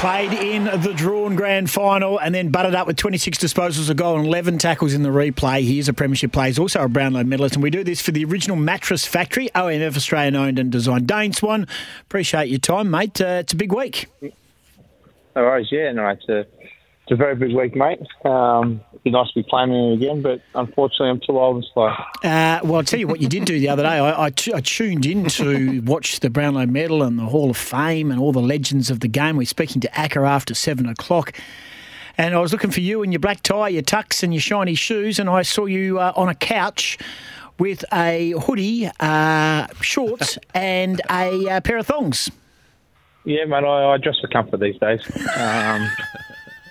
Played in the drawn grand final and then butted up with 26 disposals of goal and 11 tackles in the replay. He is a premiership player. He's also a Brownlow medalist. And we do this for the original mattress factory, OMF Australian owned and designed. Dane Swan, appreciate your time, mate. Uh, it's a big week. No worries, yeah, no, it's a it's a very big week, mate. Um, it'd be nice to be playing in it again, but unfortunately, I'm too old and slow. Uh, well, I'll tell you what you did do the other day. I, I, t- I tuned in to watch the Brownlow Medal and the Hall of Fame and all the legends of the game. We're speaking to Acker after seven o'clock. And I was looking for you in your black tie, your tux, and your shiny shoes, and I saw you uh, on a couch with a hoodie, uh, shorts, and a uh, pair of thongs. Yeah, mate, I, I dress for comfort these days. Um,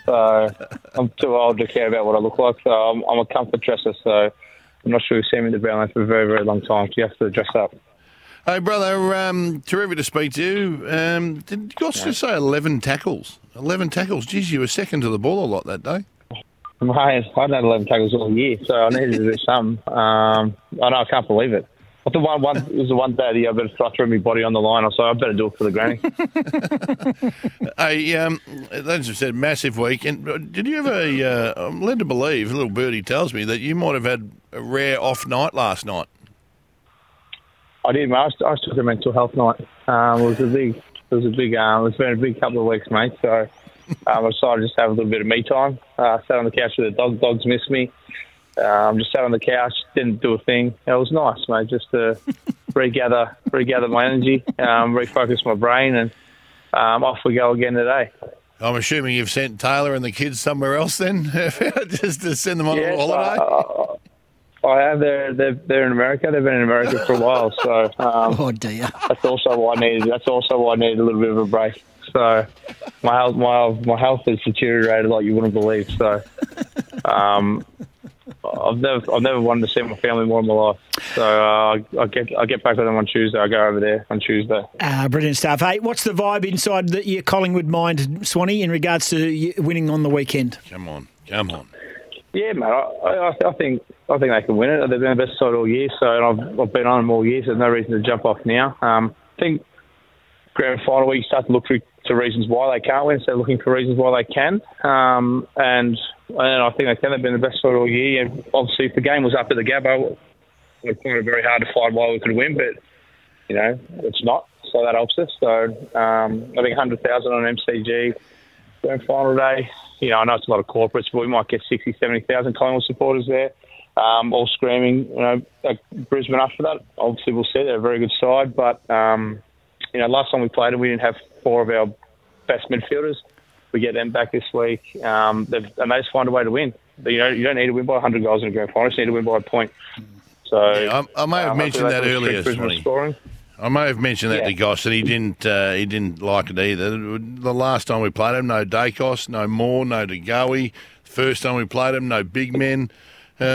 so I'm too old to care about what I look like. So I'm, I'm a comfort dresser. So I'm not sure you've seen me in the Brownlow for a very, very long time. So you have to dress up. Hey, brother, um, terrific to speak to you. Um, did Goss just say 11 tackles? 11 tackles. Geez, you were second to the ball a lot that day. Mate, I had 11 tackles all year, so I needed to do some. Um, I know, I can't believe it. I thought one, one, it was the one day the I better I threw my body on the line. I like, I better do it for the granny. Hey, um, as I said, massive week. And uh, did you ever, uh, I'm led to believe, little birdie tells me, that you might have had a rare off night last night. I did, mate. I, was, I took a mental health night. Um, it was a big, it was a big, um, it's been a big couple of weeks, mate. So um, I decided to just have a little bit of me time. Uh, sat on the couch with the dog. Dogs missed me. Um, just sat on the couch, didn't do a thing. It was nice, mate. Just to regather, regather my energy, um, refocus my brain, and um, off we go again today. I'm assuming you've sent Taylor and the kids somewhere else then, just to send them on a Yes, little holiday. I, I, I have. They're, they're they're in America. They've been in America for a while, so um, Oh, dear. that's also why I needed. That's also why I needed a little bit of a break. So my health, my my health has deteriorated like you wouldn't believe. So um, I've never I've never wanted to see my family more in my life. So uh, I get I get back with them on Tuesday. I go over there on Tuesday. Uh, brilliant stuff. Hey, what's the vibe inside the, your Collingwood mind, Swanee, in regards to winning on the weekend? Come on, come on. Yeah, mate. I, I, I think I think they can win it. They've been the best side all year, so and I've, I've been on them all year. So there's no reason to jump off now. Um, I think grand final week you start to look for to reasons why they can't win instead of looking for reasons why they can. Um, and and I think they can. They've been the best side all year. And obviously, if the game was up at the Gabba, we find it very hard to find why we could win, but you know it's not. So that helps us. So um, I think 100,000 on MCG grand final day. You know, I know it's a lot of corporates, but we might get 60, 70,000 Collingwood supporters there, um, all screaming, you know, at Brisbane after that. Obviously, we'll see. They're a very good side, but, um, you know, last time we played we didn't have four of our best midfielders. We get them back this week, um, they've, and they just find a way to win. But, you know, you don't need to win by 100 goals in a grand final. You just need to win by a point. So Yeah, I, I may have um, mentioned that earlier, restrict Brisbane Swanee. scoring. I may have mentioned that Yeah. to Goss, and he didn't. Uh, he didn't like it either. The last time we played him, no Daicos, no Moore, no DeGoey. First time we played him, no big men. Uh,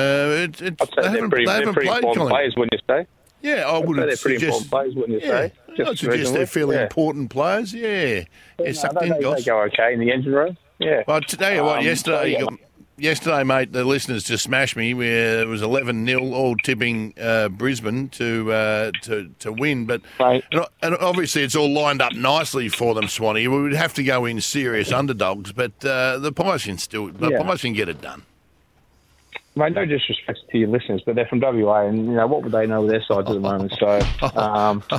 it, it, they they're haven't, pretty, they haven't played players, wouldn't you say? Yeah, I I'd would say they're pretty suggest. important players, wouldn't you yeah, say? I'd suggest they're fairly Yeah. important players. Yeah, yeah, No, sucked they, they go okay in the engine room. Yeah. Well, to tell you what, Um, yesterday, so, yeah. yesterday, mate, the listeners just smashed me. Where it was eleven 0 all tipping uh, Brisbane to uh, to to win. But Right. and, and obviously, it's all lined up nicely for them, Swanee. We would have to go in serious underdogs, but uh, the Pies can still, the Yeah. Pies can get it done. Mate, no disrespect to your listeners, but they're from WA, and you know what would they know with their sides at the moment? So, um,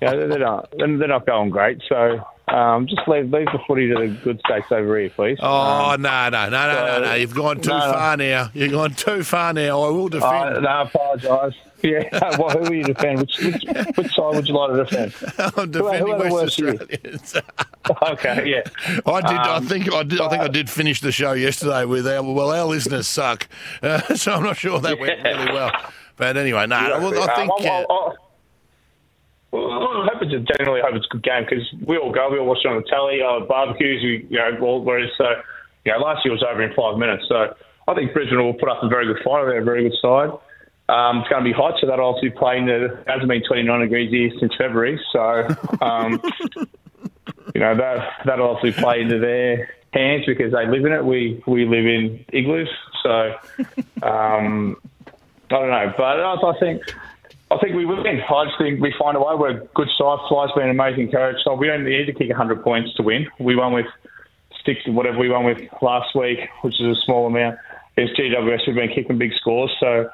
you know, they're not they're not going great. So, um, just leave leave the footy to the good states over here, please. Oh Um, no, no, no, no, no, no! You've gone too no, no. far now. You've gone too far now. I will defend. uh, no, I apologise. Yeah. well, who are you defend? Which, which, which side would you like to defend? I'm defending who are the West? Australians. Okay, yeah. I did. I Um, think I did. I think I did finish the show yesterday with our well, our listeners suck, uh, so I'm not sure that went really well. But anyway, no, well, I Um, think. I, Uh, I, well, I hope it's a, generally hope it's a good game because we all go, we all watch it on the telly, uh, barbecues, we you know, all whereas so you know last year was over in five minutes, so I think Brisbane will put up a very good fight. They're a very good side. Um, it's going to be hot, so that'll obviously play in the. It hasn't been 29 degrees here since February, so um, you know that that'll obviously play into their hands because they live in it. We we live in igloos, so um, I don't know, but I, I think I think we win. I just think we find a way. We're a good side. Fly's been an amazing coach, so we don't need to kick 100 points to win. We won with six, whatever we won with last week, which is a small amount. It's GWS, we've been kicking big scores, so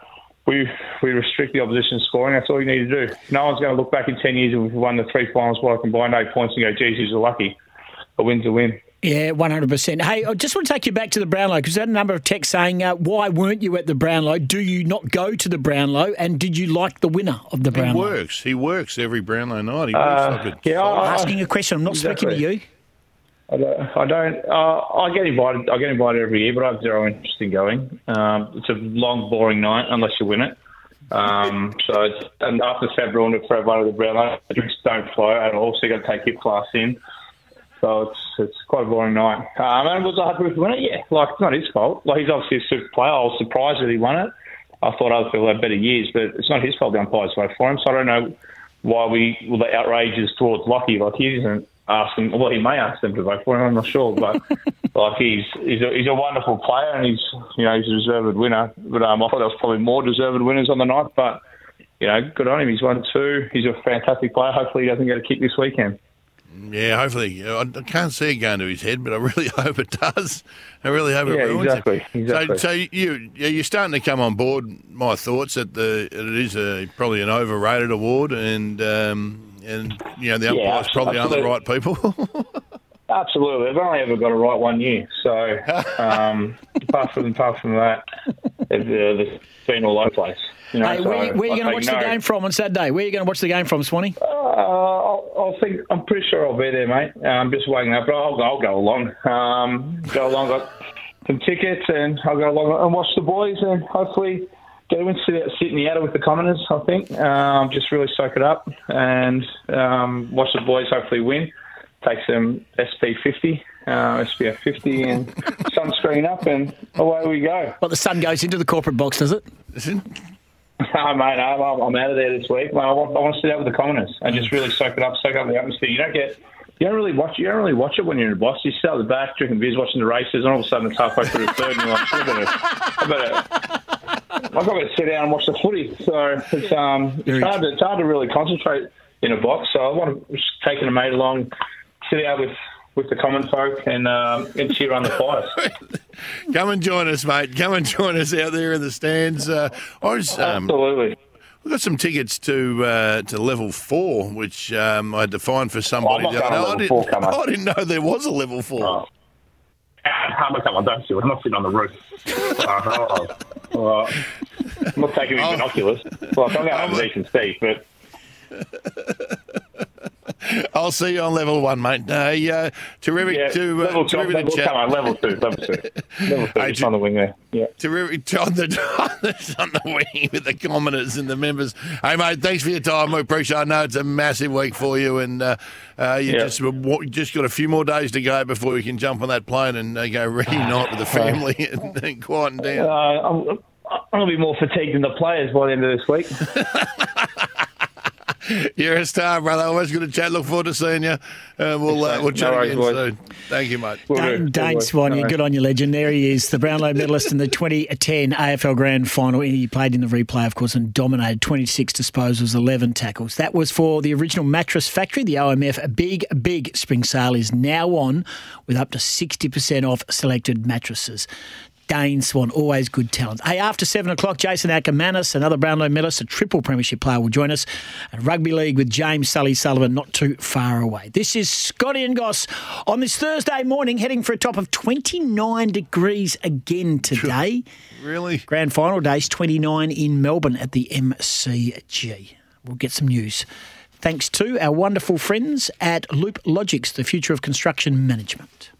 we we restrict the opposition scoring. That's all you need to do. No one's going to look back in 10 years if we've won the three finals by a combined eight points and go, geez, you're lucky. A win's a win. Yeah, 100%. Hey, I just want to take you back to the Brownlow because I had a number of texts saying, uh, why weren't you at the Brownlow? Do you not go to the Brownlow? And did you like the winner of the Brownlow?" he Brownlow? works. He works every Brownlow night. He works Uh, like a yeah, I'm asking a question. I'm not speaking to you. I don't. I, don't uh, I get invited. I get invited every year, but I have zero interest in going. Um, it's a long, boring night unless you win it. Um, so it's, and after February and for everyone of the Brownlow, drinks don't flow at all. So you got to take your class in. So it's it's quite a boring night. Um, and was I happy with winner? Yeah, like it's not his fault. Like he's obviously a super player. I was surprised that he won it. I thought other people had better years, but it's not his fault the umpires vote for him. So I don't know why we well, the outrage is towards Lachie. Like he isn't asking. Well, he may ask them to vote for him. I'm not sure, but like he's he's a, he's a wonderful player and he's you know he's a deserved winner. But um, I thought there was probably more deserved winners on the night. But you know, good on him. He's won two. He's a fantastic player. Hopefully, he doesn't get a kick this weekend. Yeah, hopefully. I I can't see it going to his head, but I really hope it does. I really hope it Yeah, ruins exactly, him. exactly. So, so you yeah, you're starting to come on board. My thoughts that the it is a probably an overrated award, and um, and you know the Yeah, umpires probably aren't the right people. Absolutely, they've only ever got it right one year. So um, apart from apart from that, they've, uh, they've been all over the place. You know, Hey, so where, where are you going to watch think the game from on Saturday? Where are you going to watch the game from, Swanee? Uh, I'll, I'll think. I'm pretty sure I'll be there, mate. Uh, I'm just waking up, but I'll, I'll go along. Um, go along. Got some tickets, and I'll go along and watch the boys, and hopefully get a win. Sit, sit in the outer with the commoners. I think. Um, just really soak it up and um, watch the boys. Hopefully win. Take some SP 50, uh, SPF 50, and sunscreen up, and away we go. Well, the sun goes into the corporate box, does it? Oh, mate, I'm, I'm out of there this week. Mate, I, want, I want to sit out with the commoners and just really soak it up, soak up the atmosphere. You don't get, you don't really watch, you don't really watch it when you're in a box. You sit out the back, drinking beers, watching the races, and all of a sudden it's halfway through the third, and you're like, I better, I better, I've got to sit down and watch the footy. So it's um, it's hard, to, it's hard to really concentrate in a box. So I want to just take a mate along, sit out with. With the common folk and um, and cheer on the fires. Come and join us, mate. Come and join us out there in the stands. Uh, I was, um, Absolutely. we got some tickets to uh, to level four, which um, I had to find for somebody. I'm not the other going day. to I, didn't. I didn't know there was a level four. Oh. Ah, come on, don't do it. I'm not sitting on the roof. oh, oh. I'm not taking any Oh. binoculars. Well, I'm going to have a decent seat, but I'll see you on level one, mate. Uh, yeah, terrific yeah, to uh, level two. terrific Level, chat. come on, level two, level two, level two. Hey, just on the wing there. Yeah. Terrific on the, on the wing with the commoners and the members. Hey, mate, thanks for your time. We appreciate it. I know it's a massive week for you, and uh, uh, you Yeah. just just got a few more days to go before you can jump on that plane and uh, go reunite with the family and, and quieten Uh, down. I'm, I'm going to be more fatigued than the players by the end of this week. You're a star, brother. Always good to chat. Look forward to seeing you. Uh, we'll uh, mate. we'll No chat worries, again boys. soon. Thank you, mate. Will do. Dane, Will Dane do. Swanee, No. good on you, legend. There he is, the Brownlow medalist in the 2010 AFL Grand Final. He played in the replay, of course, and dominated 26 disposals, 11 tackles. That was for the original mattress factory. The OMF A Big, Big Spring Sale is now on with up to 60% off selected mattresses. Dane Swan, always good talent. Hey, after seven o'clock, Jason Ackermanis, another Brownlow medalist, a triple premiership player, will join us. And rugby league with James Sully Sullivan, not too far away. This is Scotty and Goss on this Thursday morning, heading for a top of 29 degrees again today. Really? Grand final days 29 in Melbourne at the MCG. We'll get some news. Thanks to our wonderful friends at Loop Logics, the future of construction management.